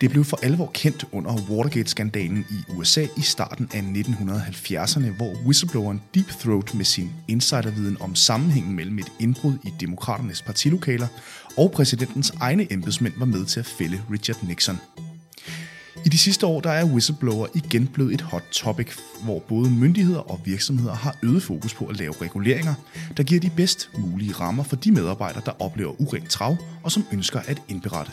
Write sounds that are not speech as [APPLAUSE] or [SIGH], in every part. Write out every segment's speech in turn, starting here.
Det blev for alvor kendt under Watergate-skandalen i USA i starten af 1970'erne, hvor whistlebloweren Deep Throat med sin insiderviden om sammenhængen mellem et indbrud i demokraternes partilokaler og præsidentens egne embedsmænd var med til at fælde Richard Nixon. I de sidste år der er whistleblower igen blevet et hot topic, hvor både myndigheder og virksomheder har øget fokus på at lave reguleringer, der giver de bedst mulige rammer for de medarbejdere, der oplever urent trav og som ønsker at indberette.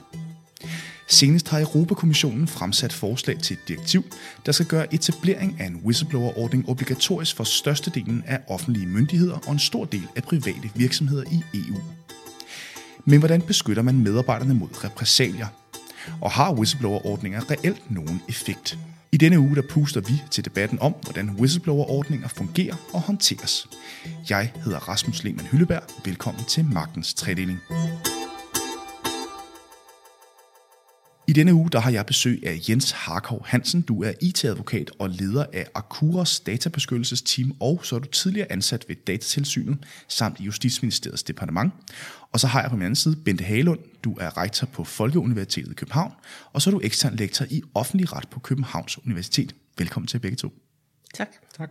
Senest har Europakommissionen fremsat forslag til et direktiv, der skal gøre etablering af en whistleblower-ordning obligatorisk for størstedelen af offentlige myndigheder og en stor del af private virksomheder i EU. Men hvordan beskytter man medarbejderne mod repressalier? Og har whistleblower-ordninger reelt nogen effekt? I denne uge der puster vi til debatten om, hvordan whistleblower-ordninger fungerer og håndteres. Jeg hedder Rasmus Lehmann Hylleberg. Velkommen til Magtens Tredeling. I denne uge der har jeg besøg af Jens Harkov Hansen. Du er IT-advokat og leder af Akuras databeskyttelsesteam, og så er du tidligere ansat ved Datatilsynet samt i Justitsministeriets departement. Og så har jeg på min anden side Bente Halund. Du er rektor på Folkeuniversitetet i København, og så er du ekstern lektor i offentlig ret på Københavns Universitet. Velkommen til begge to. Tak. Tak.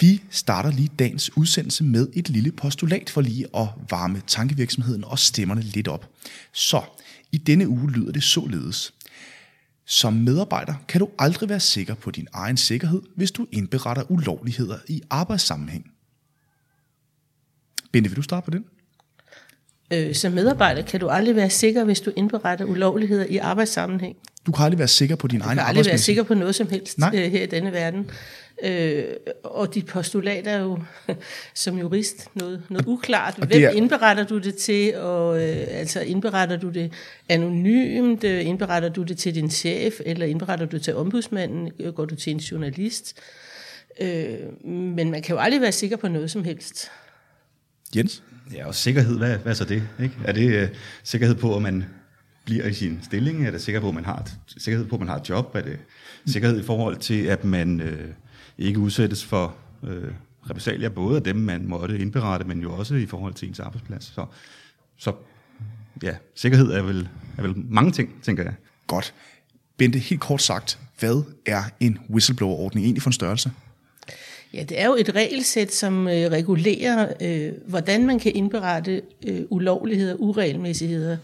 Vi starter lige dagens udsendelse med et lille postulat for lige at varme tankevirksomheden og stemmerne lidt op. Så i denne uge lyder det således. Som medarbejder kan du aldrig være sikker på din egen sikkerhed, hvis du indberetter ulovligheder i arbejdssammenhæng. Bente, vil du starte på den? Øh, som medarbejder kan du aldrig være sikker, hvis du indberetter ulovligheder i arbejdssammenhæng. Du kan aldrig være sikker på din Du egen kan aldrig være arbejdsplads. sikker på noget som helst Nej. øh, her i denne verden. Øh, og dit postulat er jo [LAUGHS] som jurist noget, noget uklart. Og Hvem er- indberetter du det til? Og, øh, altså indberetter du det anonymt? Øh, Indberetter du det til din chef? Eller indberetter du det til ombudsmanden? Øh, Går du til en journalist? Øh, men man kan jo aldrig være sikker på noget som helst. Jens? Ja, og sikkerhed, hvad, hvad er så det? Ikke? Er det øh, sikkerhed på, at man bliver i sin stilling? Er det sikkerhed på, at man har et, sikkerhed på, at man har et job? Er det sikkerhed i forhold til, at man øh, ikke udsættes for øh, repressalier, både af dem, man måtte indberette, men jo også i forhold til ens arbejdsplads? Så, så ja, sikkerhed er vel, er vel mange ting, tænker jeg. Godt. Bente, helt kort sagt, hvad er en whistleblower-ordning egentlig for en størrelse? Ja, det er jo et regelsæt, som øh, regulerer, øh, hvordan man kan indberette øh, ulovligheder, uregelmæssigheder.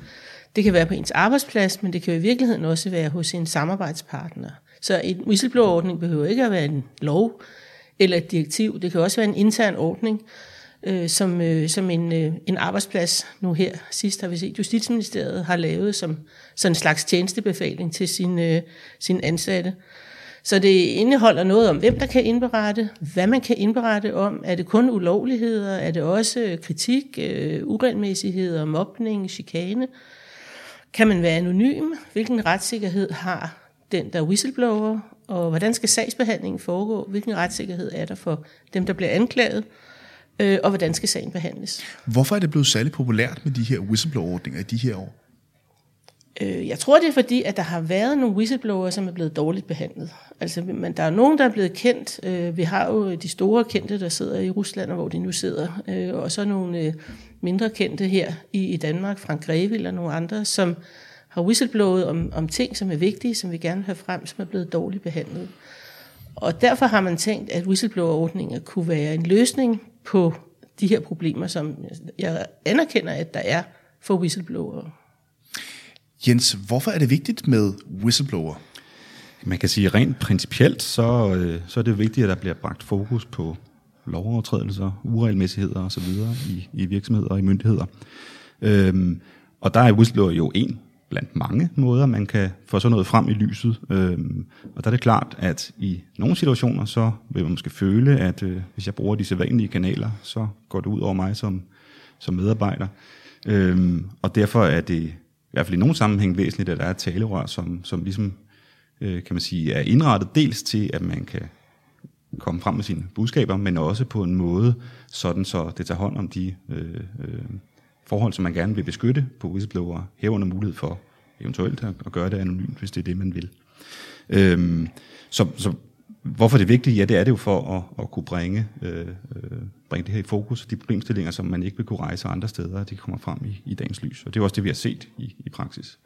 Det kan være på ens arbejdsplads, men det kan i virkeligheden også være hos en samarbejdspartner. Så en whistleblower-ordning behøver ikke at være en lov eller et direktiv. Det kan også være en intern ordning, øh, som, øh, som en, øh, en arbejdsplads, nu her sidst har vi set, Justitsministeriet har lavet som sådan en slags tjenestebefaling til sine øh, sin ansatte. Så det indeholder noget om, hvem der kan indberette, hvad man kan indberette om. Er det kun ulovligheder? Er det også kritik, øh, uregelmæssigheder, mobning, chikane? Kan man være anonym? Hvilken retssikkerhed har den, der whistleblower? Og hvordan skal sagsbehandlingen foregå? Hvilken retssikkerhed er der for dem, der bliver anklaget? Øh, og hvordan skal sagen behandles? Hvorfor er det blevet særlig populært med de her whistleblower-ordninger i de her år? Øh, Jeg tror, det er fordi, at der har været nogle whistleblowere, som er blevet dårligt behandlet. Altså, men der er nogen, der er blevet kendt. Øh, Vi har jo de store kendte, der sidder i Rusland, og hvor de nu sidder. Øh, Og så nogle øh, mindre kendte her i i Danmark, Frank Grevil og nogle andre, som har whistleblowet om, om ting, som er vigtige, som vi gerne vil have frem, som er blevet dårligt behandlet. Og derfor har man tænkt, at whistleblower-ordninger kunne være en løsning på de her problemer, som jeg anerkender, at der er for whistleblowere. Jens, hvorfor er det vigtigt med whistleblower? Man kan sige rent principielt, så, øh, så er det vigtigt, at der bliver bragt fokus på lovovertrædelser, uregelmæssigheder osv. I, i virksomheder og i myndigheder. Øhm, og der er whistleblower jo en blandt mange måder, man kan få sådan noget frem i lyset. Øhm, og der er det klart, at i nogle situationer, så vil man måske føle, at øh, hvis jeg bruger de sædvanlige kanaler, så går det ud over mig som, som medarbejder. Øhm, og derfor er det i hvert fald i nogle sammenhæng væsentligt, at der er et talerør, som, som ligesom øh, kan man sige, er indrettet dels til, at man kan komme frem med sine budskaber, men også på en måde, sådan så det tager hånd om de øh, øh, forhold, som man gerne vil beskytte på whistleblower, herunder mulighed for eventuelt at, at gøre det anonymt, hvis det er det, man vil. Øhm, så, så hvorfor det er vigtigt? Ja, det er det jo for at, at kunne bringe, øh, øh, bringe det her i fokus, de problemstillinger, som man ikke vil kunne rejse andre steder, de kommer frem i, i dagens lys. Og det er også det, vi har set i, i praksis.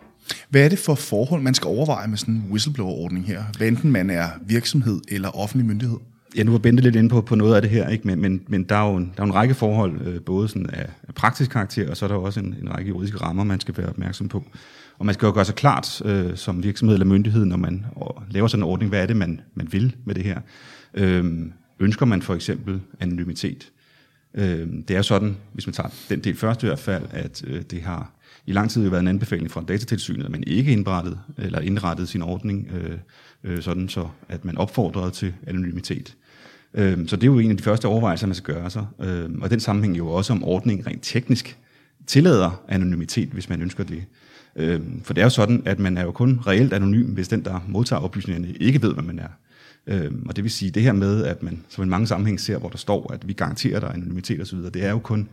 Hvad er det for forhold, man skal overveje med sådan en whistleblower-ordning her? Hvad enten man er virksomhed eller offentlig myndighed? Ja, nu var Bente lidt inde på, på noget af det her, ikke? Men, men, men der, er jo en, der er en række forhold, øh, både sådan af, af praktisk karakter, og så er der også en, en række juridiske rammer, man skal være opmærksom på. Og man skal jo gøre sig klart øh, som virksomhed eller myndighed, når man laver sådan en ordning, hvad er det, man, man vil med det her. Øh, ønsker man for eksempel anonymitet? Øh, det er sådan, hvis man tager den del først i hvert fald, at øh, det har i lang tid været en anbefaling fra datatilsynet, at man ikke indrettet, eller indrettet sin ordning øh, øh, sådan, så at man opfordrede til anonymitet. Øh, så det er jo en af de første overvejelser, man skal gøre sig. Øh, og den sammenhæng jo også om ordningen rent teknisk tillader anonymitet, hvis man ønsker det. Øh, for det er jo sådan, at man er jo kun reelt anonym, hvis den, der modtager oplysningerne, ikke ved, hvad man er. Øh, og det vil sige, det her med, at man som i mange sammenhæng ser, hvor der står, at vi garanterer dig anonymitet osv., det er jo kun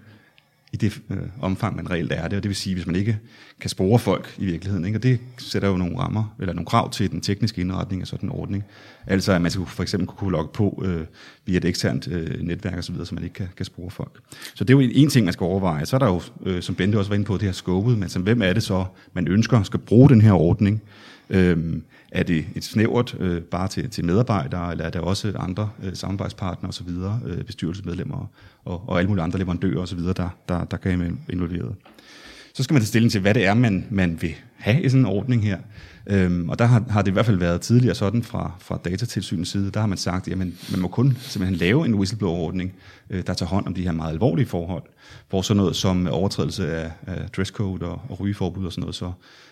i det øh, omfang, man reelt er det. Og det vil sige, hvis man ikke kan spore folk i virkeligheden. Ikke? Og det sætter jo nogle rammer, eller nogle krav til den tekniske indretning af sådan en ordning. Altså at man skal for eksempel kunne logge på øh, via et eksternt øh, netværk osv., så, så man ikke kan, kan spore folk. Så det er jo en, en ting, man skal overveje. Så er der jo, øh, som Bente også var inde på, det her skåbet, men som, hvem er det så, man ønsker skal bruge den her ordning? Øhm, er det et snævert øh, bare til, til medarbejdere, eller er der også andre øh, samarbejdspartnere osv., øh, bestyrelsesmedlemmer og, og alle mulige andre leverandører osv., der, der, der kan være involveret. Så skal man tage stilling til, hvad det er, man, man vil have i sådan en ordning her. Øhm, og der har, har det i hvert fald været tidligere sådan fra, fra datatilsynets side, der har man sagt, at man må kun simpelthen lave en whistleblower-ordning, øh, der tager hånd om de her meget alvorlige forhold, hvor sådan noget som overtrædelse af, af dresscode og, og rygeforbud og sådan noget, så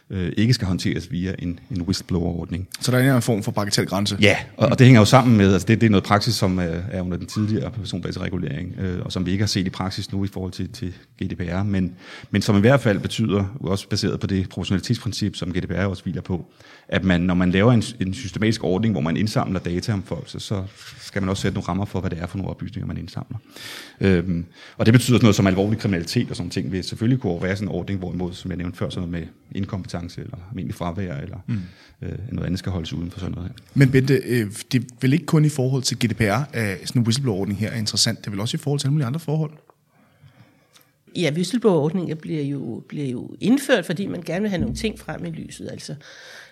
øh, ikke skal håndteres via en, en whistleblower-ordning. Så der er en form for bagatelgrænse? Ja, og, og det hænger jo sammen med, altså det, det er noget praksis, som øh, er under den tidligere persondataregulering, øh, og som vi ikke har set i praksis nu i forhold til, til GDPR, men, men som i hvert fald betyder, også baseret på det proportionalitetsprincip, som GDPR også hviler på, at man, når man laver en, en systematisk ordning, hvor man indsamler data om folk, så, så skal man også sætte nogle rammer for, hvad det er for nogle oplysninger, man indsamler. Øhm, og det betyder sådan noget som alvorlig kriminalitet og sådan ting, vil selvfølgelig kunne være sådan en ordning, hvorimod, som jeg nævnte før, sådan noget med inkompetence eller almindelig fravær eller mm. øh, noget andet skal holdes uden for sådan noget her. Men Bente, øh, det er vel ikke kun i forhold til GDPR, at sådan en whistleblower-ordning her er interessant, det er vel også i forhold til alle mulige andre forhold? Ja, whistleblower-ordninger bliver jo, bliver jo indført, fordi man gerne vil have nogle ting frem i lyset. Altså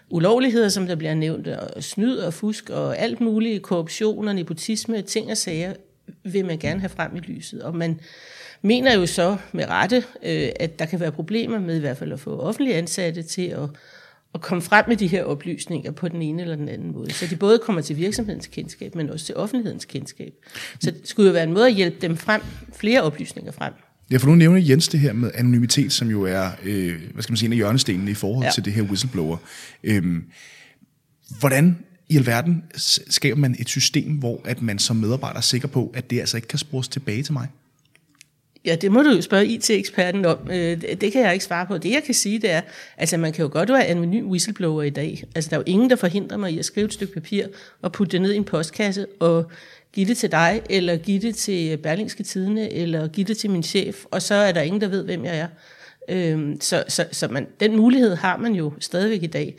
ulovligheder, som der bliver nævnt, og snyd og fusk og alt muligt, korruption og nepotisme, ting og sager, vil man gerne have frem i lyset. Og man mener jo så med rette, øh, at der kan være problemer med i hvert fald at få offentlige ansatte til at, at komme frem med de her oplysninger på den ene eller den anden måde. Så de både kommer til virksomhedens kendskab, men også til offentlighedens kendskab. Så det skulle jo være en måde at hjælpe dem frem, flere oplysninger frem. Ja, for nu nævner Jens det her med anonymitet, som jo er, øh, hvad skal man sige, en af hjørnestenene i forhold ja. til det her whistleblower. Øhm, hvordan i alverden skaber man et system, hvor at man som medarbejder er sikker på, at det altså ikke kan spores tilbage til mig? Ja, det må du jo spørge IT-eksperten om. Øh, det kan jeg ikke svare på. Det jeg kan sige, det er, altså man kan jo godt være anonym whistleblower i dag. Altså der er jo ingen, der forhindrer mig i at skrive et stykke papir og putte det ned i en postkasse og give det til dig, eller give det til Berlingske Tidene, eller give det til min chef, og så er der ingen, der ved, hvem jeg er. Øhm, så så, så man, den mulighed har man jo stadigvæk i dag.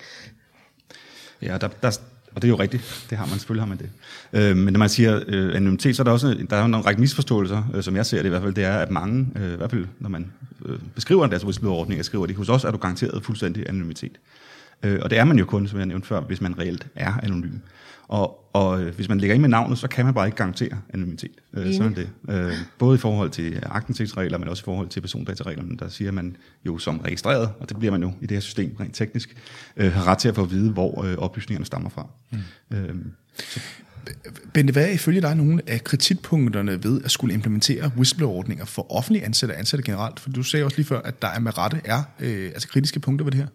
Ja, der, der, og det er jo rigtigt, det har man, selvfølgelig har man det. Øh, men når man siger øh, anonymitet, så er der også der er en række misforståelser, øh, som jeg ser det i hvert fald, det er, at mange, øh, i hvert fald når man øh, beskriver deres whistleblower-ordning, skriver det, hos os er du garanteret fuldstændig anonymitet. Øh, og det er man jo kun, som jeg nævnte før, hvis man reelt er anonym. Og, og øh, hvis man lægger ind med navnet, så kan man bare ikke garantere anonymitet. Øh, sådan det. Øh, både i forhold til aktindsigtsregler, men også i forhold til persondatareglerne, der siger man jo som registreret, og det bliver man jo i det her system rent teknisk, øh, har ret til at få at vide, hvor øh, oplysningerne stammer fra. Mm. Øh, så. Bente, hvad er ifølge dig nogle af kritikpunkterne ved at skulle implementere whistleblower-ordninger for offentlige ansatte og ansatte generelt? For du sagde også lige før, at der er med rette er øh, altså kritiske punkter ved det her.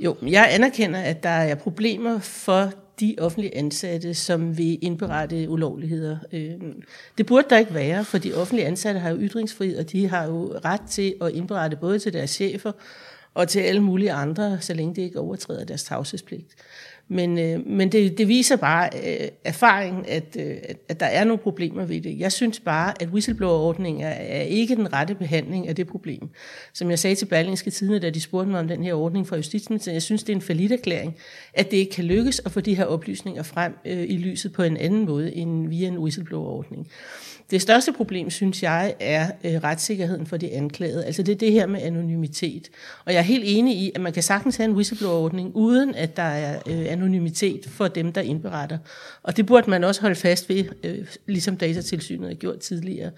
Jo, jeg anerkender, at der er problemer for de offentlige ansatte, som vil indberette ulovligheder. Øhm, det burde der ikke være, for de offentlige ansatte har jo ytringsfrihed, og de har jo ret til at indberette både til deres chefer og til alle mulige andre, så længe det ikke overtræder deres tavshedspligt. Men, øh, men det, det viser bare øh, erfaringen, at, øh, at der er nogle problemer ved det. Jeg synes bare, at whistleblower-ordningen er, ikke den rette behandling af det problem. Som jeg sagde til Berlingske Tidene, da de spurgte mig om den her ordning fra Justitsministeriet, jeg synes, det er en falit erklæring, at det ikke kan lykkes at få de her oplysninger frem øh, i lyset på en anden måde end via en whistleblower-ordning. Det største problem, synes jeg, er øh, retssikkerheden for de anklagede. Altså det er det her med anonymitet. Og jeg er helt enig i, at man kan sagtens have en whistleblower-ordning, uden at der er øh, anonymitet for dem, der indberetter. Og det burde man også holde fast ved, øh, ligesom datatilsynet har gjort tidligere.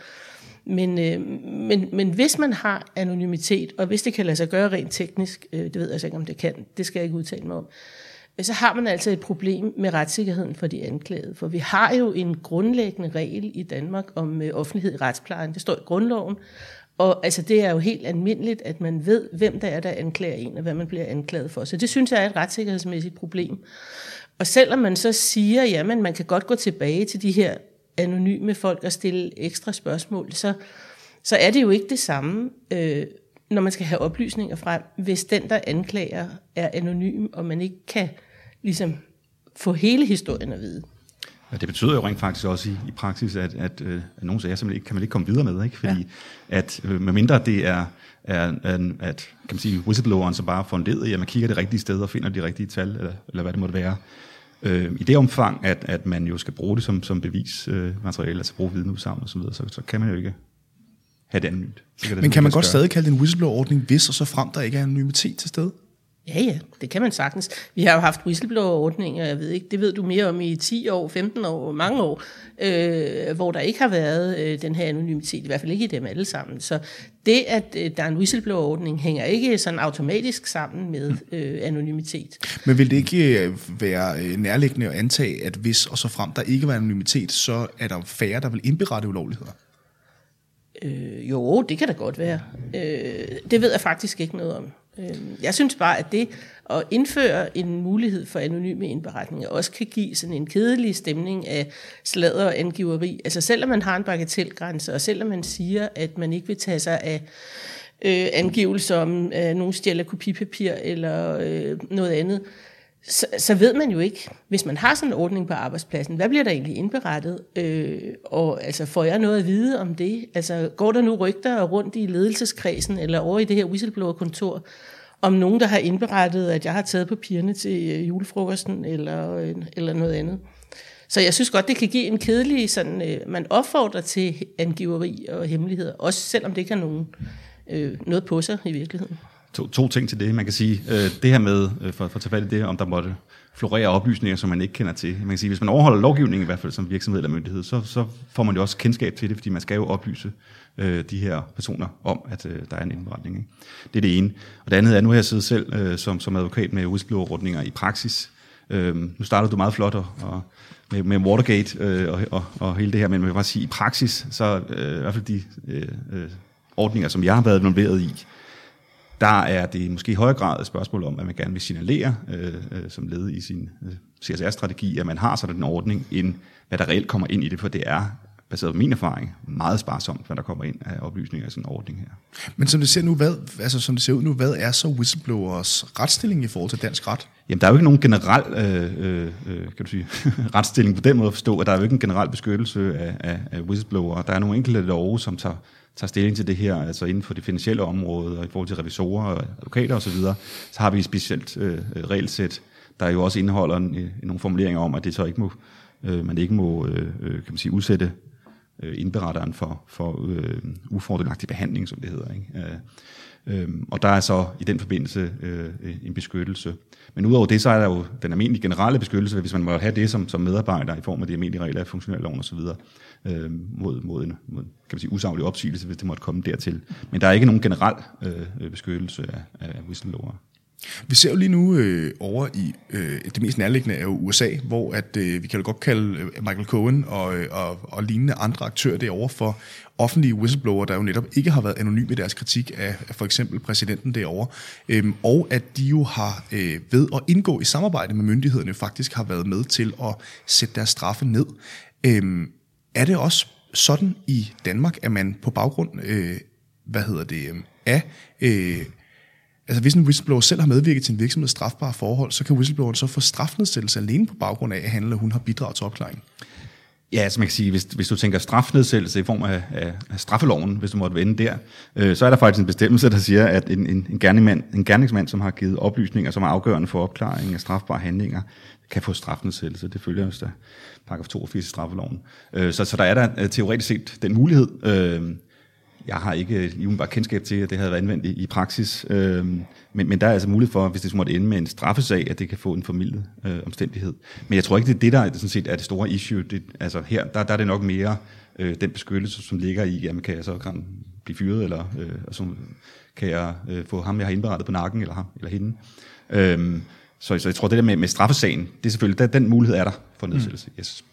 Men, øh, men, men hvis man har anonymitet, og hvis det kan lade sig gøre rent teknisk, øh, det ved jeg ikke, om det kan, det skal jeg ikke udtale mig om, øh, så har man altså et problem med retssikkerheden for de anklagede. For vi har jo en grundlæggende regel i Danmark om øh, offentlighed i retsplejen. Det står i grundloven. Og altså, det er jo helt almindeligt, at man ved, hvem der er, der anklager en, og hvad man bliver anklaget for. Så det synes jeg er et retssikkerhedsmæssigt problem. Og selvom man så siger, jamen man kan godt gå tilbage til de her anonyme folk og stille ekstra spørgsmål, så, så er det jo ikke det samme, øh, når man skal have oplysninger frem, hvis den, der anklager, er anonym, og man ikke kan ligesom få hele historien at vide. Ja, det betyder jo rent faktisk også i, i praksis, at, at, øh, at nogle sager simpelthen ikke, kan man ikke komme videre med, ikke? fordi ja. at øh, medmindre det er, er, er at kan man sige, whistlebloweren så bare fundet i, at man kigger det rigtige sted og finder de rigtige tal, eller, eller hvad det måtte være, øh, i det omfang, at, at man jo skal bruge det som, som bevismateriale, øh, altså bruge vidneudsagn og så videre, så, så kan man jo ikke have det anonymt. Det Men kan man godt stadig kalde det en whistleblower-ordning, hvis og så frem der ikke er anonymitet til stede? Ja, ja, det kan man sagtens. Vi har jo haft whistleblower-ordninger, jeg ved ikke, det ved du mere om i 10 år, 15 år, mange år, øh, hvor der ikke har været øh, den her anonymitet, i hvert fald ikke i dem alle sammen. Så det, at øh, der er en whistleblower-ordning, hænger ikke sådan automatisk sammen med mm. øh, anonymitet. Men vil det ikke øh, være øh, nærliggende at antage, at hvis og så frem der ikke var anonymitet, så er der færre, der vil indberette ulovligheder? Øh, jo, det kan da godt være. Øh, det ved jeg faktisk ikke noget om. Øhm, jeg synes bare, at det at indføre en mulighed for anonyme indberetninger også kan give sådan en kedelig stemning af sladder og angiveri. Altså selvom man har en bagatelgrænse, og selvom man siger, at man ikke vil tage sig af øh, angivelser om, øh, at nogen stjæler kopipapir eller øh, noget andet, så, så ved man jo ikke, hvis man har sådan en ordning på arbejdspladsen, hvad bliver der egentlig indberettet? Øh, og altså, får jeg noget at vide om det? Altså, går der nu rygter rundt i ledelseskredsen, eller over i det her whistleblower-kontor, om nogen, der har indberettet, at jeg har taget papirerne til øh, julefrokosten, eller, øh, eller noget andet? Så jeg synes godt, det kan give en kedelig, sådan, øh, man opfordrer til angiveri og hemmeligheder, også selvom det ikke har nogen, øh, noget på sig i virkeligheden to, to ting til det. Man kan sige, øh, det her med, øh, for, for at tage fat i det, om der måtte florere oplysninger, som man ikke kender til. Man kan sige, hvis man overholder lovgivningen i hvert fald som virksomhed eller myndighed, så, så får man jo også kendskab til det, fordi man skal jo oplyse øh, de her personer om, at øh, der er en indberetning. Ikke? Det er det ene. Og det andet er, nu har jeg siddet selv øh, som, som advokat med whistleblower-ordninger i praksis. Øh, nu startede du meget flot og, og med, med Watergate øh, og, og, og hele det her, men man kan bare sige, i praksis, så øh, i hvert fald de øh, øh, ordninger, som jeg har været involveret i, der er det måske i højere grad et spørgsmål om, at man gerne vil signalere øh, øh, som led i sin øh, CSR-strategi, at man har sådan en ordning, end hvad der reelt kommer ind i det, for det er baseret på min erfaring, meget sparsomt, hvad der kommer ind af oplysninger i sådan en ordning her. Men som det ser, nu, hvad, altså, som det ser ud nu, hvad er så whistleblowers retsstilling i forhold til dansk ret? Jamen, der er jo ikke nogen generel øh, øh, øh kan du sige, [LAUGHS] retsstilling på den måde at forstå, at der er jo ikke en generel beskyttelse af, af, af whistleblower. Der er nogle enkelte love, som tager tager stilling til det her, altså inden for det finansielle område, og i forhold til revisorer og advokater osv., så, så har vi et specielt øh, regelsæt, der jo også indeholder en, en, nogle formuleringer om, at det så ikke må, øh, man ikke må øh, øh kan man sige, udsætte øh, indberetteren for, for øh, ufordelagtig behandling, som det hedder. Ikke? Øh, Øhm, og der er så i den forbindelse øh, en beskyttelse. Men udover det, så er der jo den almindelige generelle beskyttelse, hvis man må have det som, som medarbejder i form af de almindelige regler af funktionærloven osv., øh, mod, mod, en, mod kan man sige, usaglig opsigelse, hvis det måtte komme dertil. Men der er ikke nogen generel øh, beskyttelse af, af whistleblower. Vi ser jo lige nu øh, over i øh, det mest nærliggende er jo USA, hvor at øh, vi kan jo godt kalde øh, Michael Cohen og, øh, og, og lignende andre aktører derovre for offentlige whistleblower, der jo netop ikke har været anonyme i deres kritik af, af for eksempel præsidenten derovre, øhm, og at de jo har øh, ved at indgå i samarbejde med myndighederne faktisk har været med til at sætte deres straffe ned. Øhm, er det også sådan i Danmark, at man på baggrund øh, hvad hedder det, øh, af øh, Altså hvis en whistleblower selv har medvirket til en virksomheds strafbare forhold, så kan whistlebloweren så få strafnedsættelse alene på baggrund af, at han eller hun har bidraget til opklaringen. Ja, altså man kan sige, hvis, hvis du tænker strafnedsættelse i form af, af, af straffeloven, hvis du måtte vende der, øh, så er der faktisk en bestemmelse, der siger, at en, en, en, gerningsmand, en gerningsmand, som har givet oplysninger, som er afgørende for opklaringen af strafbare handlinger, kan få strafnedsættelse. Det følger os af paragraf 82 i straffeloven. Øh, så, så der er der øh, teoretisk set den mulighed. Øh, jeg har ikke lige bare kendskab til, at det havde været anvendt i, i praksis, øh, men, men der er altså mulighed for, hvis det måtte ende med en straffesag, at det kan få en formidlet øh, omstændighed. Men jeg tror ikke, det er det, der sådan set er det store issue. Det, altså her, der, der er det nok mere øh, den beskyttelse, som ligger i, jamen kan jeg så kan blive fyret, eller øh, altså, kan jeg øh, få ham, jeg har indberettet på nakken, eller ham, eller hende. Øh, så, så jeg tror, det der med, med straffesagen, det er selvfølgelig, der, den mulighed er der for nedsættelse. Mm. Yes.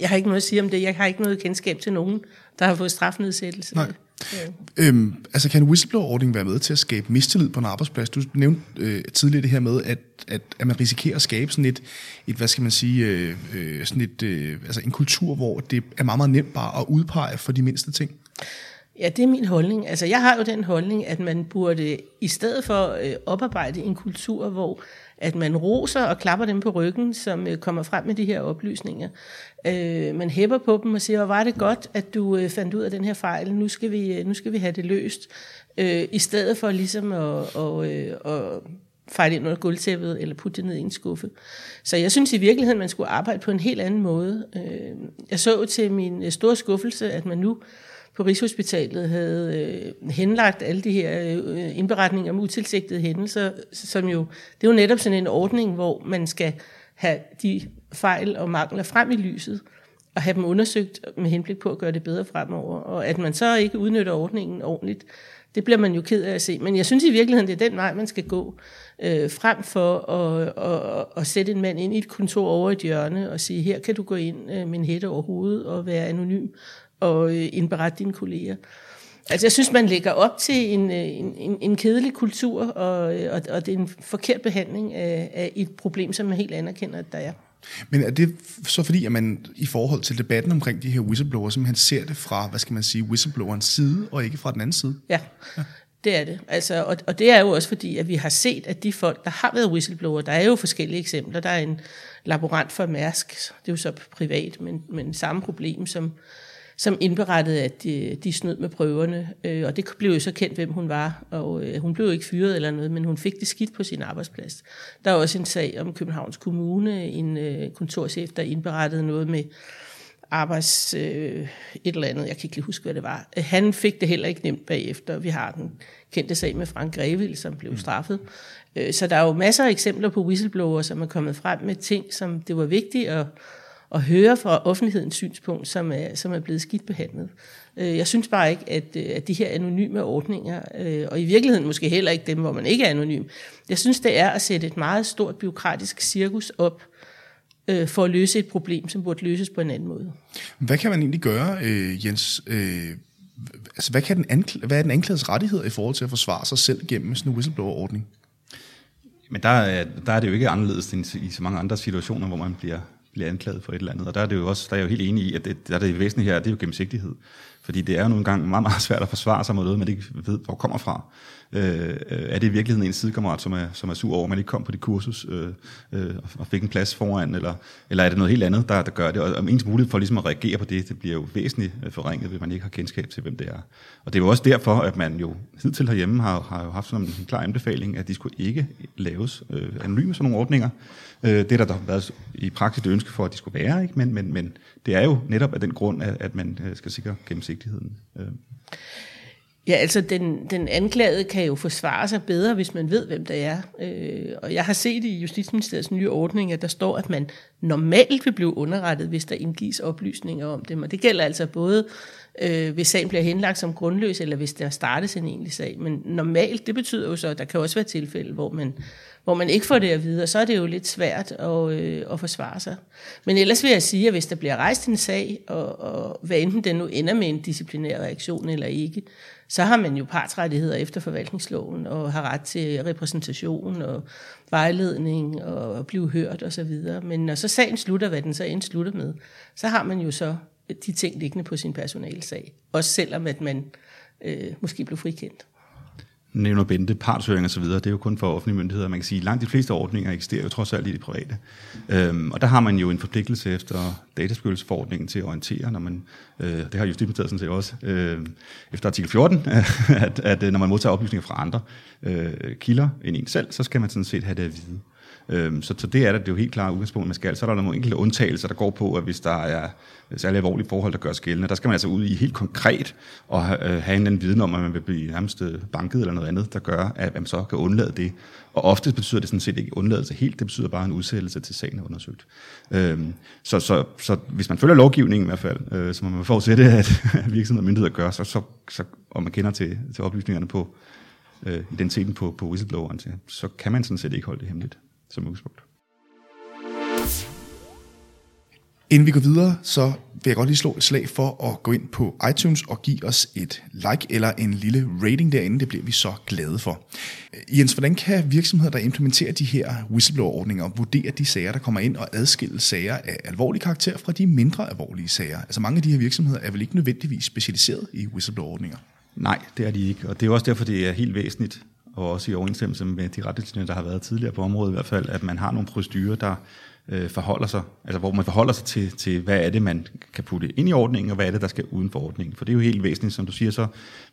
Jeg har ikke noget at sige om det. Jeg har ikke noget kendskab til nogen, der har fået strafnedsættelse. Nej. Ja. Øhm, altså kan en whistleblower-ordning være med til at skabe mistillid på en arbejdsplads? Du nævnte øh, tidligere det her med, at, at, at man risikerer at skabe sådan et, et hvad skal man sige, øh, øh, sådan et, øh, altså en kultur, hvor det er meget, meget nemt bare at udpege for de mindste ting. Ja, det er min holdning. Altså, jeg har jo den holdning, at man burde i stedet for øh, oparbejde en kultur, hvor at man roser og klapper dem på ryggen, som øh, kommer frem med de her oplysninger. Øh, man hæpper på dem og siger, hvor var det godt, at du øh, fandt ud af den her fejl, nu skal vi, øh, nu skal vi have det løst. Øh, I stedet for ligesom at, og, øh, at fejle ind under gulvtæppet eller putte det ned i en skuffe. Så jeg synes i virkeligheden, man skulle arbejde på en helt anden måde. Øh, jeg så til min øh, store skuffelse, at man nu på Rigshospitalet havde øh, henlagt alle de her øh, indberetninger om utilsigtede hændelser, som jo, det er jo netop sådan en ordning, hvor man skal have de fejl og mangler frem i lyset, og have dem undersøgt med henblik på at gøre det bedre fremover. Og at man så ikke udnytter ordningen ordentligt, det bliver man jo ked af at se. Men jeg synes i virkeligheden, det er den vej, man skal gå, øh, frem for at, at, at sætte en mand ind i et kontor over et hjørne og sige, her kan du gå ind øh, med en hætte over hovedet og være anonym og øh, indberette dine kolleger. Altså jeg synes, man lægger op til en, øh, en, en, en kedelig kultur, og, øh, og, og det er en forkert behandling af, af et problem, som man helt anerkender, at der er. Men er det så fordi, at man i forhold til debatten omkring de her whistleblowers, simpelthen ser det fra, hvad skal man sige, whistleblowerens side, og ikke fra den anden side? Ja, ja. det er det. Altså, og, og det er jo også fordi, at vi har set, at de folk, der har været whistleblower, der er jo forskellige eksempler. Der er en laborant for Mærsk, det er jo så privat, men, men samme problem som som indberettede, at de, de snød med prøverne. Øh, og det blev jo så kendt, hvem hun var. Og øh, hun blev jo ikke fyret eller noget, men hun fik det skidt på sin arbejdsplads. Der er også en sag om Københavns Kommune, en øh, kontorchef, der indberettede noget med arbejds øh, et eller andet, jeg kan ikke lige huske, hvad det var. Han fik det heller ikke nemt bagefter. Vi har den kendte sag med Frank Grevil, som blev mm. straffet. Øh, så der er jo masser af eksempler på whistleblower, som er kommet frem med ting, som det var vigtigt at at høre fra offentlighedens synspunkt, som er, som er blevet skidt behandlet. Øh, jeg synes bare ikke, at, øh, at de her anonyme ordninger, øh, og i virkeligheden måske heller ikke dem, hvor man ikke er anonym, jeg synes, det er at sætte et meget stort byråkratisk cirkus op, for at løse et problem, som burde løses på en anden måde. Hvad kan man egentlig gøre, Jens? altså, hvad, kan den ankl- hvad er den anklagets rettighed i forhold til at forsvare sig selv gennem sådan en whistleblower-ordning? Men der, er, der er det jo ikke anderledes end i så mange andre situationer, hvor man bliver bliver anklaget for et eller andet. Og der er, det jo også, der er jeg jo helt enig i, at det, der er det væsentlige her, det er jo gennemsigtighed. Fordi det er jo nogle gange meget, meget svært at forsvare sig mod noget, man ikke ved, hvor kommer fra. Øh, øh, er det i virkeligheden en sidekammerat, som er, som er sur over, at man ikke kom på det kursus øh, øh, og fik en plads foran, eller, eller er det noget helt andet, der, der gør det? Og, og ens mulighed for ligesom at reagere på det, det bliver jo væsentligt øh, forringet, hvis man ikke har kendskab til, hvem det er. Og det er jo også derfor, at man jo hidtil herhjemme har, har jo haft sådan en klar anbefaling, at de skulle ikke laves øh, anonyme sådan nogle ordninger. Øh, det er der, der har været i praksis det ønske for, at de skulle være, ikke? Men, men, men det er jo netop af den grund, at, at man øh, skal sikre gennemsigtigheden. Øh. Ja, altså den, den anklagede kan jo forsvare sig bedre, hvis man ved, hvem det er. Øh, og jeg har set i Justitsministeriets nye ordning, at der står, at man normalt vil blive underrettet, hvis der indgives oplysninger om dem. Og det gælder altså både, øh, hvis sagen bliver henlagt som grundløs, eller hvis der startes en egentlig sag. Men normalt, det betyder jo så, at der kan også være tilfælde, hvor man, hvor man ikke får det at vide, og så er det jo lidt svært at, øh, at forsvare sig. Men ellers vil jeg sige, at hvis der bliver rejst en sag, og, og hvad enten den nu ender med en disciplinær reaktion eller ikke, så har man jo partsrettigheder efter forvaltningsloven, og har ret til repræsentation og vejledning og blive hørt osv. Men når så sagen slutter, hvad den så end slutter med, så har man jo så de ting liggende på sin personalsag. Også selvom at man øh, måske blev frikendt nævner Bente, partshøring og så videre, det er jo kun for offentlige myndigheder. Man kan sige, at langt de fleste ordninger eksisterer jo trods alt i det private. Øhm, og der har man jo en forpligtelse efter databeskyttelsesforordningen til at orientere, når man, øh, det har Justitsministeriet sådan set også, øh, efter artikel 14, [LAUGHS] at, at øh, når man modtager oplysninger fra andre øh, kilder end en selv, så skal man sådan set have det at vide. Øhm, så, så det er der, det er jo helt klart udgangspunkt, man skal. Så er der nogle enkelte undtagelser, der går på, at hvis der er særlig alvorlige forhold, der gør gældende, der skal man altså ud i helt konkret og have, øh, have en anden viden om, at man vil blive nærmest øh, banket eller noget andet, der gør, at man så kan undlade det. Og ofte betyder det sådan set ikke undladelse helt, det betyder bare en udsættelse til sagen er undersøgt. Øhm, så, så, så hvis man følger lovgivningen i hvert fald, øh, så må man forudsætte, [LAUGHS] at virksomheder og myndigheder gør, så, så, så, og man kender til, til oplysningerne på øh, identiteten på, på whistlebloweren, så kan man sådan set ikke holde det hemmeligt som udgangspunkt. Inden vi går videre, så vil jeg godt lige slå et slag for at gå ind på iTunes og give os et like eller en lille rating derinde. Det bliver vi så glade for. Jens, hvordan kan virksomheder, der implementerer de her whistleblower-ordninger, vurdere de sager, der kommer ind og adskille sager af alvorlig karakter fra de mindre alvorlige sager? Altså mange af de her virksomheder er vel ikke nødvendigvis specialiseret i whistleblower-ordninger? Nej, det er de ikke, og det er også derfor, det er helt væsentligt, og også i overensstemmelse med de retningslinjer, der har været tidligere på området i hvert fald, at man har nogle procedurer, der øh, forholder sig, altså hvor man forholder sig til, til, hvad er det, man kan putte ind i ordningen, og hvad er det, der skal uden for ordningen. For det er jo helt væsentligt, som du siger, så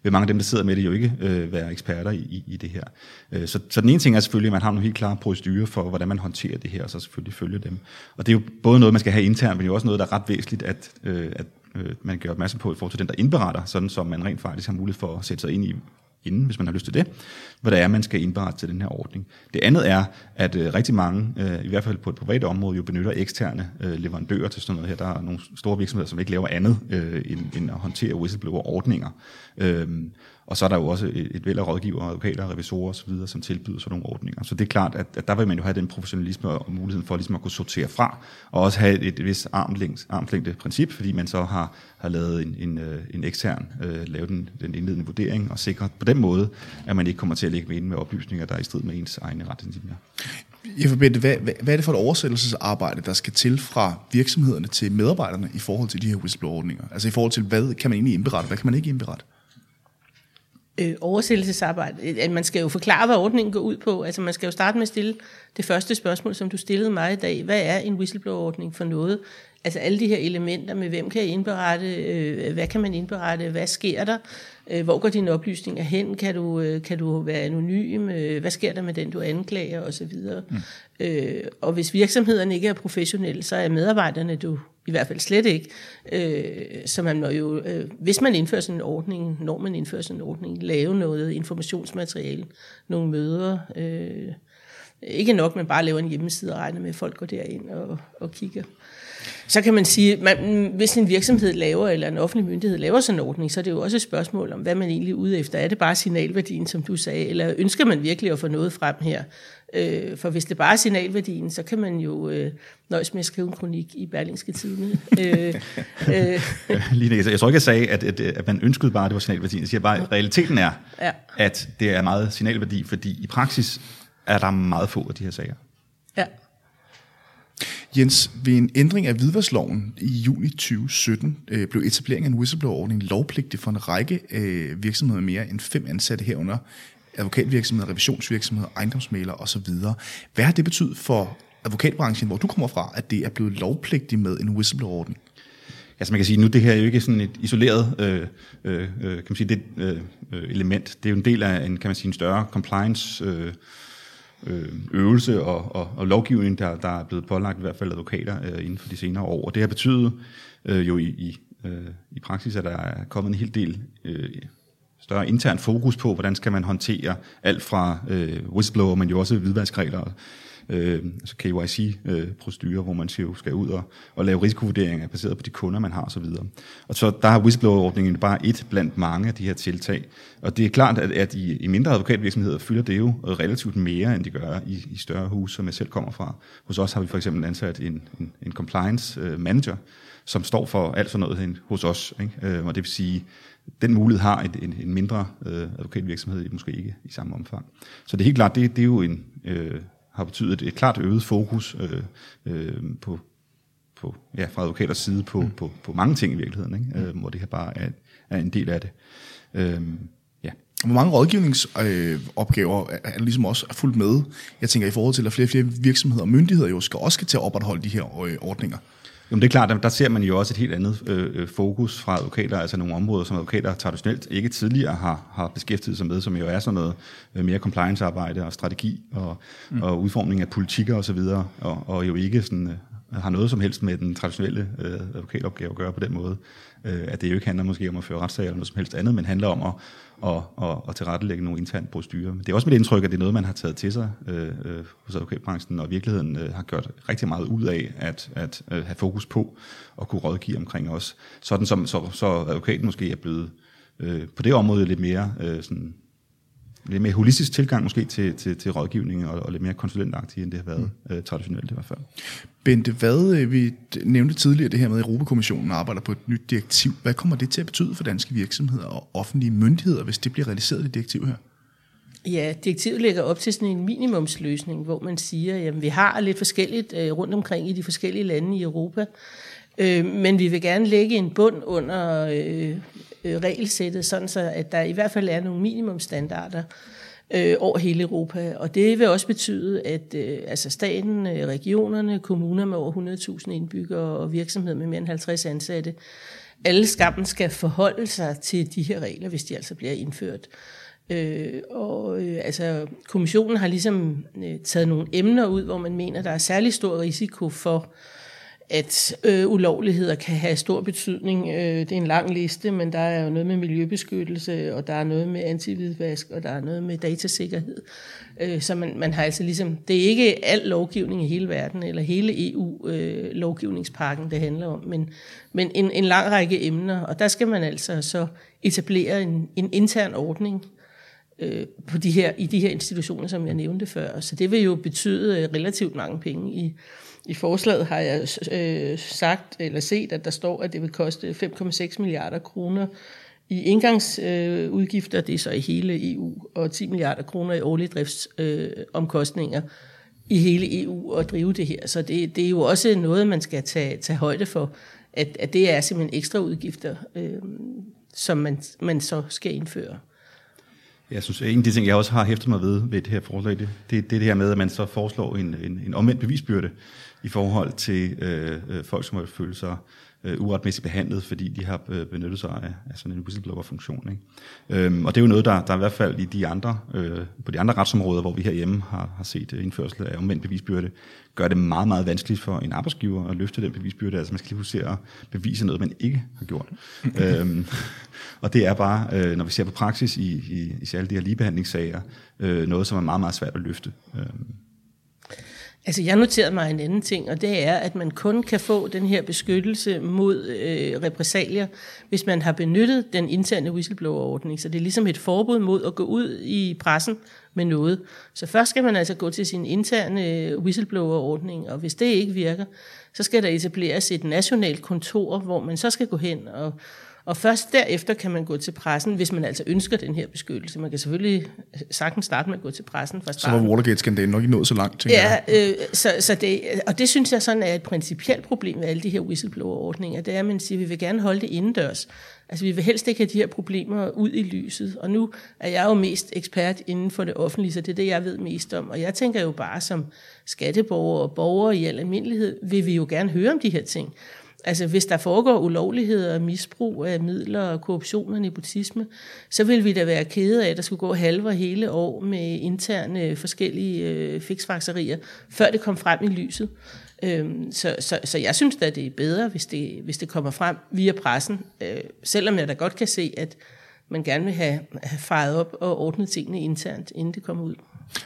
vil mange af dem, der sidder med det, jo ikke øh, være eksperter i, i det her. Øh, så, så den ene ting er selvfølgelig, at man har nogle helt klare procedurer for, hvordan man håndterer det her, og så selvfølgelig følge dem. Og det er jo både noget, man skal have internt, men jo også noget, der er ret væsentligt, at, øh, at øh, man gør opmærksom på i forhold til den, der indberetter, sådan som man rent faktisk har mulighed for at sætte sig ind i, inden, hvis man har lyst til det, hvad det er, man skal indberette til den her ordning. Det andet er, at øh, rigtig mange, øh, i hvert fald på et privat område, jo benytter eksterne øh, leverandører til sådan noget her. Der er nogle store virksomheder, som ikke laver andet øh, end, end at håndtere whistleblower-ordninger. Øh, og så er der jo også et, et væld af rådgivere, advokater, revisorer osv., som tilbyder sådan nogle ordninger. Så det er klart, at, at der vil man jo have den professionalisme og muligheden for ligesom at kunne sortere fra, og også have et, et vist armlængde princip, fordi man så har, har lavet en, en, øh, en ekstern, øh, lavet den, den indledende vurdering, og sikret på den måde, at man ikke kommer til at lægge ind med oplysninger, der er i strid med ens egne retningslinjer. Jeg forbindte, hvad, hvad, hvad er det for et oversættelsesarbejde, der skal til fra virksomhederne til medarbejderne i forhold til de her whistleblower-ordninger? Altså i forhold til, hvad kan man egentlig indberette, hvad kan man ikke indberette? Øh, oversættelsesarbejde. At man skal jo forklare, hvad ordningen går ud på. Altså man skal jo starte med at stille det første spørgsmål, som du stillede mig i dag. Hvad er en whistleblower-ordning for noget? Altså alle de her elementer med, hvem kan jeg indberette, øh, hvad kan man indberette, hvad sker der, øh, hvor går dine oplysninger hen, kan du, øh, kan du være anonym, øh, hvad sker der med den, du anklager osv. Mm. Øh, og hvis virksomhederne ikke er professionelle, så er medarbejderne du i hvert fald slet ikke. Øh, så man må jo, øh, hvis man indfører sådan en ordning, når man indfører sådan en ordning, lave noget informationsmateriale, nogle møder. Øh, ikke nok, man bare laver en hjemmeside og regner med, at folk går derind og, og kigger. Så kan man sige, man, hvis en virksomhed laver, eller en offentlig myndighed laver sådan en ordning, så er det jo også et spørgsmål om, hvad man egentlig er ude efter. Er det bare signalværdien, som du sagde, eller ønsker man virkelig at få noget frem her? Øh, for hvis det bare er signalværdien, så kan man jo øh, nøjes med at skrive en kronik i Berlingske Tidene. [LAUGHS] øh, øh. [LAUGHS] jeg tror ikke, jeg sagde, at, at, at man ønskede bare, at det var signalværdien. Jeg siger bare, at realiteten er, ja. at det er meget signalværdi, fordi i praksis er der meget få af de her sager. Ja. Jens, ved en ændring af hvidvarsloven i juni 2017 øh, blev etableringen af en whistleblower-ordning lovpligtig for en række øh, virksomheder mere end fem ansatte herunder advokatvirksomheder, revisionsvirksomheder, ejendomsmalere osv. Hvad har det betydet for advokatbranchen, hvor du kommer fra, at det er blevet lovpligtigt med en whistleblower-ordning? Altså man kan sige, nu det her er jo ikke sådan et isoleret øh, øh, øh kan man sige, det, øh, øh, element. Det er jo en del af en, kan man sige, en større compliance øh, øh, øvelse og, og, og lovgivning, der, der er blevet pålagt i hvert fald advokater øh, inden for de senere år. Og det har betydet øh, jo i, i, øh, i praksis, at der er kommet en hel del øh, større intern fokus på, hvordan skal man håndtere alt fra øh, whistleblower, men jo også hvidvaskregler, øh, altså KYC-procedurer, øh, hvor man jo skal ud og, og lave risikovurderinger baseret på de kunder, man har osv. Og så der har whistleblower-ordningen bare et blandt mange af de her tiltag. Og det er klart, at, at i, i mindre advokatvirksomheder fylder det jo relativt mere, end det gør i, i større hus, som jeg selv kommer fra. Hos os har vi for eksempel ansat en, en, en compliance øh, manager, som står for alt sådan noget hos os. Ikke? Øh, og det vil sige, den mulighed har en, en, en mindre øh, advokatvirksomhed måske ikke i samme omfang. Så det er helt klart, det, det er jo en, øh, har betydet et, klart øget fokus øh, øh, på, på, ja, fra advokaters side på, mm. på, på mange ting i virkeligheden, ikke? Øh, hvor det her bare er, er en del af det. Øh, ja. Hvor mange rådgivningsopgaver øh, er ligesom også fuldt med? Jeg tænker i forhold til, at flere og flere virksomheder og myndigheder jo skal også skal til at opretholde de her øh, ordninger. Jamen det er klart, der ser man jo også et helt andet øh, øh, fokus fra advokater, altså nogle områder, som advokater traditionelt ikke tidligere har, har beskæftiget sig med, som jo er sådan noget øh, mere compliance-arbejde og strategi og, mm. og udformning af politikker osv., og, og, og jo ikke sådan, øh, har noget som helst med den traditionelle øh, advokatopgave at gøre på den måde. Øh, at det jo ikke handler måske om at føre retssager eller noget som helst andet, men handler om at at, at, at tilrettelægge nogle interne procedurer. Det er også mit indtryk, at det er noget, man har taget til sig øh, øh, hos advokatbranchen, og virkeligheden øh, har gjort rigtig meget ud af at, at øh, have fokus på at kunne rådgive omkring os. Sådan som så, så advokaten måske er blevet øh, på det område lidt mere øh, sådan, lidt mere holistisk tilgang måske til, til, til rådgivning, og, og lidt mere konsulentagtig, end det har været mm. øh, traditionelt i hvert fald. Bente, hvad øh, vi nævnte tidligere det her med, at Europakommissionen arbejder på et nyt direktiv. Hvad kommer det til at betyde for danske virksomheder og offentlige myndigheder, hvis det bliver realiseret, det direktiv her? Ja, direktivet lægger op til sådan en minimumsløsning, hvor man siger, at vi har lidt forskelligt øh, rundt omkring i de forskellige lande i Europa, øh, men vi vil gerne lægge en bund under øh, regelsættet, sådan så at der i hvert fald er nogle minimumstandarder øh, over hele Europa. Og det vil også betyde, at øh, altså staten, øh, regionerne, kommuner med over 100.000 indbyggere og virksomheder med mere end 50 ansatte, alle skammen skal forholde sig til de her regler, hvis de altså bliver indført. Øh, og øh, altså, kommissionen har ligesom øh, taget nogle emner ud, hvor man mener, der er særlig stor risiko for at øh, ulovligheder kan have stor betydning. Øh, det er en lang liste, men der er jo noget med miljøbeskyttelse, og der er noget med antividvask, og der er noget med datasikkerhed. Øh, så man, man har altså ligesom, det er ikke al lovgivning i hele verden, eller hele EU-lovgivningspakken, øh, det handler om, men, men en, en lang række emner, og der skal man altså så etablere en, en intern ordning, øh, på de her, i de her institutioner, som jeg nævnte før. Så det vil jo betyde øh, relativt mange penge i, i forslaget har jeg øh, sagt eller set, at der står, at det vil koste 5,6 milliarder kroner i indgangsudgifter, øh, det er så i hele EU, og 10 milliarder kroner i årlige driftsomkostninger øh, i hele EU at drive det her. Så det, det er jo også noget, man skal tage, tage højde for, at, at det er simpelthen ekstra udgifter, øh, som man, man så skal indføre. Jeg synes, en af de ting, jeg også har hæftet mig ved ved det her forslag, det, det, det er det her med, at man så foreslår en, en, en omvendt bevisbyrde i forhold til øh, øh folk, som har følt sig øh, uretmæssigt behandlet, fordi de har øh, benyttet sig af, af sådan en whistleblower-funktion. Ikke? Øhm, og det er jo noget, der, der i hvert fald i de andre, øh, på de andre retsområder, hvor vi herhjemme har, har set øh, indførsel af omvendt bevisbyrde, gør det meget, meget vanskeligt for en arbejdsgiver at løfte den bevisbyrde. Altså man skal lige huske at bevise noget, man ikke har gjort. øhm, og det er bare, øh, når vi ser på praksis i, i, i alle de her ligebehandlingssager, øh, noget, som er meget, meget svært at løfte. Øhm, Altså, jeg noterede mig en anden ting, og det er, at man kun kan få den her beskyttelse mod øh, repressalier, hvis man har benyttet den interne whistleblower-ordning. Så det er ligesom et forbud mod at gå ud i pressen med noget. Så først skal man altså gå til sin interne øh, whistleblower-ordning, og hvis det ikke virker, så skal der etableres et nationalt kontor, hvor man så skal gå hen og og først derefter kan man gå til pressen, hvis man altså ønsker den her beskyttelse. Man kan selvfølgelig sagtens starte med at gå til pressen fra starten. Så var Watergate-skandalen nok ikke nået så langt, Ja, øh, så, så det, og det synes jeg sådan er et principielt problem med alle de her whistleblower-ordninger. Det er, at man siger, at vi vil gerne holde det indendørs. Altså vi vil helst ikke have de her problemer ud i lyset. Og nu er jeg jo mest ekspert inden for det offentlige, så det er det, jeg ved mest om. Og jeg tænker jo bare som skatteborger og borgere i al almindelighed, vil vi jo gerne høre om de her ting. Altså hvis der foregår ulovligheder, misbrug af midler, og korruption og nepotisme, så vil vi da være kede af, at der skulle gå halve og hele år med interne øh, forskellige øh, fiksfakserier, før det kom frem i lyset. Øhm, så, så, så jeg synes da, det er bedre, hvis det, hvis det kommer frem via pressen, øh, selvom jeg da godt kan se, at man gerne vil have, have fejret op og ordnet tingene internt, inden det kommer ud.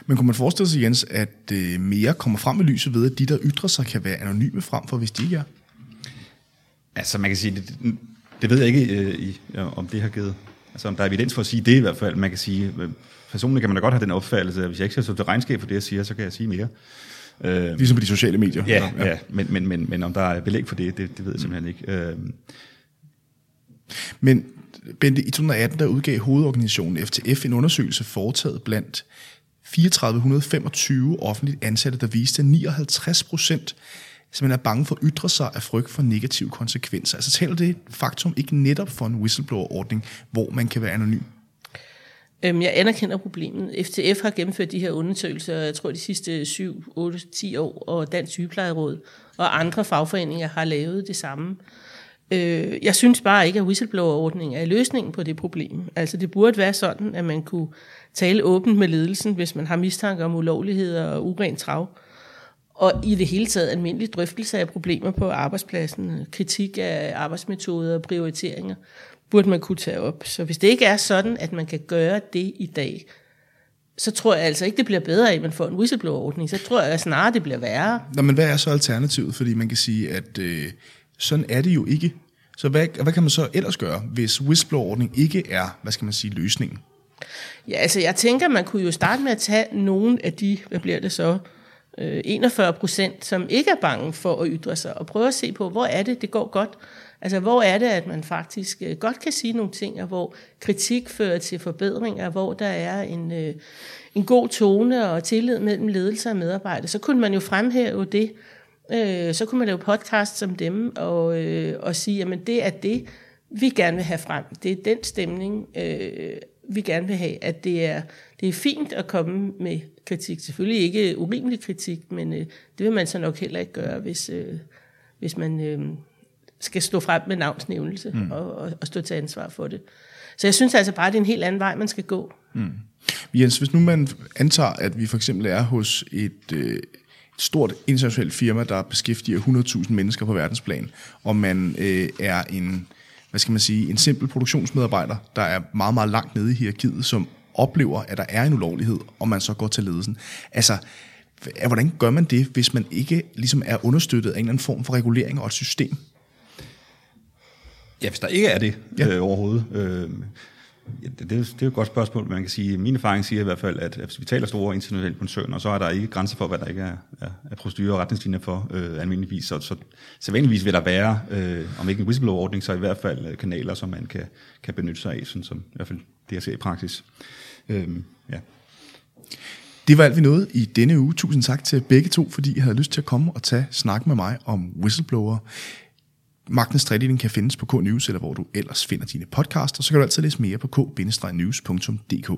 Men kunne man forestille sig, Jens, at øh, mere kommer frem i lyset ved, at de, der ytrer sig, kan være anonyme frem for, hvis de ikke er? Altså man kan sige, det, det ved jeg ikke, øh, i, om det har givet, altså om der er evidens for at sige det i hvert fald. Man kan sige, øh, personligt kan man da godt have den opfattelse, at hvis jeg ikke skal stå til regnskab for det, jeg siger, så kan jeg sige mere. Øh, ligesom på de sociale medier. Ja, ja. ja men, men, men, men om der er belæg for det, det, det ved jeg simpelthen ikke. Øh. Men Bente, i 2018 der udgav hovedorganisationen FTF en undersøgelse foretaget blandt 3425 offentligt ansatte, der viste 59 procent simpelthen er bange for at ytre sig af frygt for negative konsekvenser. Altså taler det faktum ikke netop for en whistleblower-ordning, hvor man kan være anonym? Øhm, jeg anerkender problemet. FTF har gennemført de her undersøgelser, jeg tror de sidste 7, 8, 10 år, og Dansk Sygeplejeråd og andre fagforeninger har lavet det samme. Øh, jeg synes bare ikke, at whistleblower-ordningen er løsningen på det problem. Altså det burde være sådan, at man kunne tale åbent med ledelsen, hvis man har mistanke om ulovligheder og urent trav. Og i det hele taget almindelig drøftelse af problemer på arbejdspladsen, kritik af arbejdsmetoder og prioriteringer, burde man kunne tage op. Så hvis det ikke er sådan, at man kan gøre det i dag, så tror jeg altså ikke, det bliver bedre at man får en whistleblower-ordning. Så tror jeg snarere, det bliver værre. Nå, men hvad er så alternativet? Fordi man kan sige, at øh, sådan er det jo ikke. Så hvad, hvad kan man så ellers gøre, hvis whistleblower-ordning ikke er, hvad skal man sige, løsningen? Ja, altså jeg tænker, man kunne jo starte med at tage nogle af de, hvad bliver det så, Øh, 41 procent, som ikke er bange for at ytre sig, og prøve at se på, hvor er det, det går godt. Altså, hvor er det, at man faktisk øh, godt kan sige nogle ting, og hvor kritik fører til forbedringer, hvor der er en, øh, en god tone og tillid mellem ledelse og medarbejdere, så kunne man jo fremhæve det. Øh, så kunne man lave podcast som dem, og, øh, og sige, at det er det, vi gerne vil have frem. Det er den stemning, vi gerne vil have, at det er, det er fint at komme med kritik. Selvfølgelig ikke urimelig kritik, men øh, det vil man så nok heller ikke gøre, hvis, øh, hvis man øh, skal stå frem med navnsnævnelse mm. og, og, og stå til ansvar for det. Så jeg synes altså bare, at det er en helt anden vej, man skal gå. Mm. Jens, hvis nu man antager, at vi for eksempel er hos et, øh, et stort internationalt firma, der beskæftiger 100.000 mennesker på verdensplan, og man øh, er en hvad skal man sige, en simpel produktionsmedarbejder, der er meget, meget langt nede i hierarkiet, som oplever, at der er en ulovlighed, og man så går til ledelsen. Altså, hvordan gør man det, hvis man ikke ligesom er understøttet af en eller anden form for regulering og et system? Ja, hvis der ikke er det ja. øh, overhovedet. Øh, Ja, det, det, det er jo et godt spørgsmål. Man kan sige, min erfaring siger i hvert fald, at hvis vi taler store internationale koncerner, så er der ikke grænser for, hvad der ikke er, er, er procedurer og retningslinjer for øh, almindeligvis. Så, så sædvanligvis vil der være, øh, om ikke en whistleblower-ordning, så i hvert fald øh, kanaler, som man kan, kan benytte sig af, sådan som i hvert fald det, jeg ser i praksis. Øh, ja. Det var alt, vi nåede i denne uge. Tusind tak til begge to, fordi I havde lyst til at komme og tage snak med mig om whistleblower. Magtens Tredeling kan findes på K-News, eller hvor du ellers finder dine podcasts, og så kan du altid læse mere på k-news.dk.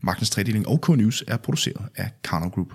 Magtens Tredeling og K-News er produceret af Karno Group.